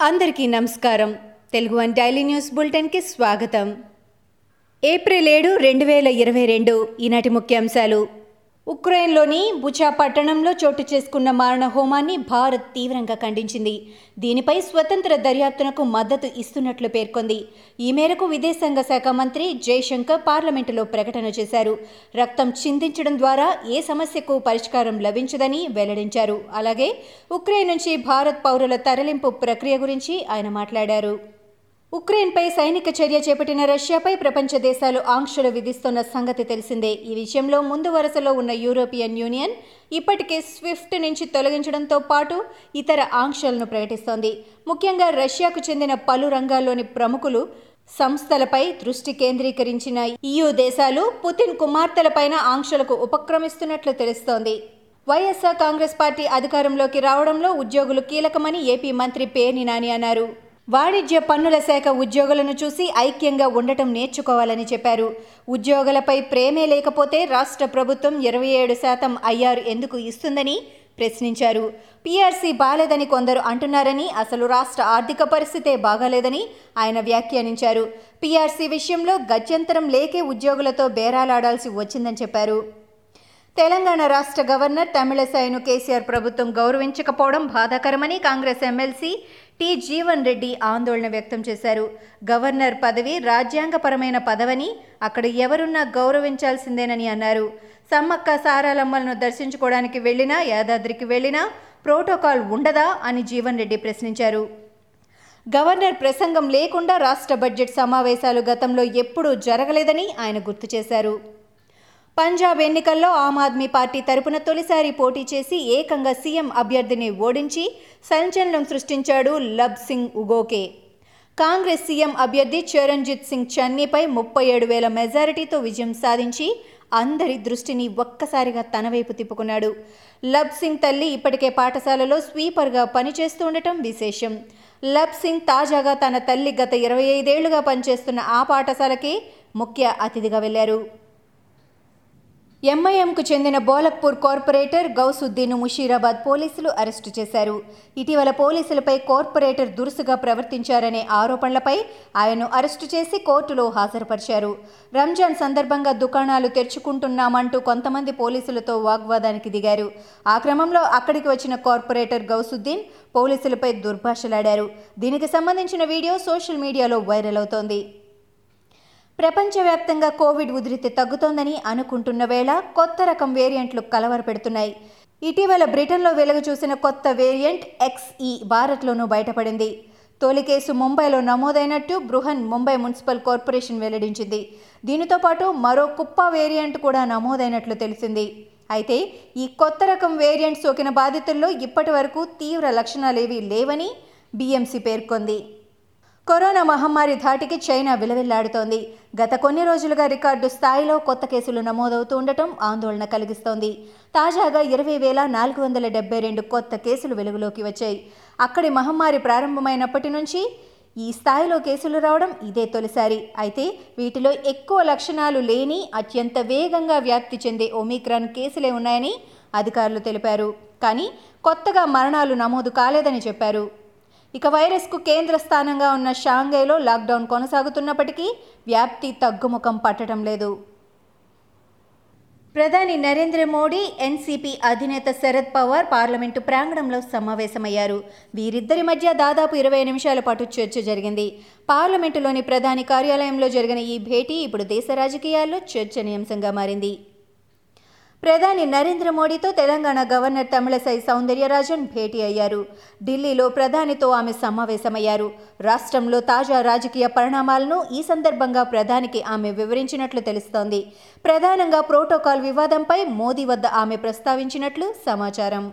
అందరికీ నమస్కారం. Telugu one daily news బులెటిన్కి స్వాగతం. ఏప్రిల్ ఏడు రెండు వేల ఇరవై రెండు ఈనాటి ముఖ్యాంశాలు. ఉక్రెయిన్లోని బుచా పట్టణంలో చోటు చేసుకున్న మారణ హోమాన్ని భారత్ తీవ్రంగా ఖండించింది. దీనిపై స్వతంత్ర దర్యాప్తునకు మద్దతు ఇస్తున్నట్లు పేర్కొంది. ఈ మేరకు విదేశాంగ శాఖ మంత్రి జైశంకర్ పార్లమెంటులో ప్రకటన చేశారు. రక్తం చిందించడం ద్వారా ఏ సమస్యకు పరిష్కారం లభించదని వెల్లడించారు. అలాగే ఉక్రెయిన్ నుంచి భారత్ పౌరుల తరలింపు ప్రక్రియ గురించి ఆయన మాట్లాడారు. ఉక్రెయిన్పై సైనిక చర్య చేపట్టిన రష్యాపై ప్రపంచ దేశాలు ఆంక్షలు విధిస్తున్న సంగతి తెలిసిందే. ఈ విషయంలో ముందు వరుసలో ఉన్న యూరోపియన్ యూనియన్ ఇప్పటికే స్విఫ్ట్ నుంచి తొలగించడంతో పాటు ఇతర ఆంక్షలను ప్రకటిస్తోంది. ముఖ్యంగా రష్యాకు చెందిన పలు రంగాల్లోని ప్రముఖులు సంస్థలపై దృష్టి కేంద్రీకరించిన ఈయూ దేశాలు పుతిన్ కుమార్తెలపైన ఆంక్షలకు ఉపక్రమిస్తున్నట్లు తెలుస్తోంది. వైఎస్ఆర్ కాంగ్రెస్ పార్టీ అధికారంలోకి రావడంలో ఉద్యోగులు కీలకమని ఏపీ మంత్రి పేర్ని నాని అన్నారు. వాణిజ్య పన్నుల శాఖ ఉద్యోగులను చూసి ఐక్యంగా ఉండటం నేర్చుకోవాలని చెప్పారు. ఉద్యోగులపై ప్రేమే లేకపోతే రాష్ట్ర ప్రభుత్వం ఇరవై ఏడు శాతం ఐఆర్ ఎందుకు ఇస్తుందని ప్రశ్నించారు. పీఆర్సీ బాలేదని కొందరు అంటున్నారని అసలు రాష్ట్ర ఆర్థిక పరిస్థితే బాగాలేదని ఆయన వ్యాఖ్యానించారు. పీఆర్సీ విషయంలో గత్యంతరం లేకే ఉద్యోగులతో బేరాలాడాల్సి వచ్చిందని చెప్పారు. తెలంగాణ రాష్ట్ర గవర్నర్ తమిళసైను కేసీఆర్ ప్రభుత్వం గౌరవించకపోవడం బాధాకరమని కాంగ్రెస్ ఎమ్మెల్సీ టి జీవన్ రెడ్డి ఆందోళన వ్యక్తం చేశారు. గవర్నర్ పదవి రాజ్యాంగపరమైన పదవని అక్కడ ఎవరున్నా గౌరవించాల్సిందేనని అన్నారు. సమ్మక్క సారాలమ్మలను దర్శించుకోవడానికి వెళ్ళినా యాదాద్రికి వెళ్ళినా ప్రోటోకాల్ ఉండదా అని జీవన్ రెడ్డి ప్రశ్నించారు. గవర్నర్ ప్రసంగం లేకుండా రాష్ట్ర బడ్జెట్ సమావేశాలు గతంలో ఎప్పుడూ జరగలేదని ఆయన గుర్తు చేశారు. పంజాబ్ ఎన్నికల్లో ఆమ్ ఆద్మీ పార్టీ తరపున తొలిసారి పోటీ చేసి ఏకంగా సీఎం అభ్యర్థిని ఓడించి సంచలనం సృష్టించాడు లబ్ సింగ్ ఉగోకే. కాంగ్రెస్ సీఎం అభ్యర్థి చరణ్జిత్ సింగ్ చన్నీపై ముప్పై ఏడు వేల మెజారిటీతో విజయం సాధించి అందరి దృష్టిని ఒక్కసారిగా తన వైపు తిప్పుకున్నాడు. లబ్ సింగ్ తల్లి ఇప్పటికే పాఠశాలలో స్వీపర్గా పనిచేస్తూ ఉండటం విశేషం. లబ్ సింగ్ తాజాగా తన తల్లి గత ఇరవై ఐదేళ్ళుగా పనిచేస్తున్న ఆ పాఠశాలకే ముఖ్య అతిథిగా వెళ్ళారు. ఎంఐఎంకు చెందిన బోలక్పూర్ కార్పొరేటర్ గౌసుద్దీన్ ముషీరాబాద్ పోలీసులు అరెస్టు చేశారు. ఇటీవల పోలీసులపై కార్పొరేటర్ దురుసుగా ప్రవర్తించారనే ఆరోపణలపై ఆయన్ను అరెస్టు చేసి కోర్టులో హాజరుపరిచారు. రంజాన్ సందర్భంగా దుకాణాలు తెరుచుకుంటున్నామంటూ కొంతమంది పోలీసులతో వాగ్వాదానికి దిగారు. ఆ క్రమంలో అక్కడికి వచ్చిన కార్పొరేటర్ గౌసుద్దీన్ పోలీసులపై దుర్భాషలాడారు. దీనికి సంబంధించిన వీడియో సోషల్ మీడియాలో వైరల్ అవుతోంది. ప్రపంచవ్యాప్తంగా కోవిడ్ ఉధృతి తగ్గుతోందని అనుకుంటున్న వేళ కొత్త రకం వేరియంట్లు కలవరపెడుతున్నాయి. ఇటీవల బ్రిటన్లో వెలుగు చూసిన కొత్త వేరియంట్ ఎక్స్ఈ భారత్లోనూ బయటపడింది. తొలి కేసు ముంబైలో నమోదైనట్టు బృహన్ ముంబై మున్సిపల్ కార్పొరేషన్ వెల్లడించింది. దీనితో పాటు మరో కుప్ప వేరియంట్ కూడా నమోదైనట్లు తెలిసింది. అయితే ఈ కొత్త రకం వేరియంట్ సోకిన బాధితుల్లో ఇప్పటి వరకు తీవ్ర లక్షణాలేవీ లేవని బీఎంసీ పేర్కొంది. కరోనా మహమ్మారి ధాటికి చైనా విలవిల్లాడుతోంది. గత కొన్ని రోజులుగా రికార్డు స్థాయిలో కొత్త కేసులు నమోదవుతూ ఉండటం ఆందోళన కలిగిస్తోంది. తాజాగా ఇరవై వేల నాలుగు వందల డెబ్బై రెండు కొత్త కేసులు వెలుగులోకి వచ్చాయి. అక్కడి మహమ్మారి ప్రారంభమైనప్పటి నుంచి ఈ స్థాయిలో కేసులు రావడం ఇదే తొలిసారి. అయితే వీటిలో ఎక్కువ లక్షణాలు లేని అత్యంత వేగంగా వ్యాప్తి చెందే ఒమిక్రాన్ కేసులే ఉన్నాయని అధికారులు తెలిపారు. కానీ కొత్తగా మరణాలు నమోదు కాలేదని చెప్పారు. ఇక వైరస్కు కేంద్ర స్థానంగా ఉన్న షాంఘైలో లాక్డౌన్ కొనసాగుతున్నప్పటికీ వ్యాప్తి తగ్గుముఖం పట్టడం లేదు. ప్రధాని నరేంద్ర మోడీ ఎన్సీపీ అధినేత శరద్ పవార్ పార్లమెంటు ప్రాంగణంలో సమావేశమయ్యారు. వీరిద్దరి మధ్య దాదాపు ఇరవై నిమిషాల పాటు చర్చ జరిగింది. పార్లమెంటులోని ప్రధాని కార్యాలయంలో జరిగిన ఈ భేటీ ఇప్పుడు దేశ రాజకీయాల్లో చర్చనీయాంశంగా మారింది. ప్రధాని నరేంద్ర మోడీతో తెలంగాణ గవర్నర్ తమిళసై సౌందర్యరాజన్ భేటీ అయ్యారు. ఢిల్లీలో ప్రధానితో ఆమె సమావేశమయ్యారు. రాష్ట్రంలో తాజా రాజకీయ పరిణామాలను ఈ సందర్భంగా ప్రధానికి ఆమె వివరించినట్లు తెలుస్తోంది. ప్రధానంగా ప్రోటోకాల్ వివాదంపై మోదీ వద్ద ఆమె ప్రస్తావించినట్లు సమాచారం.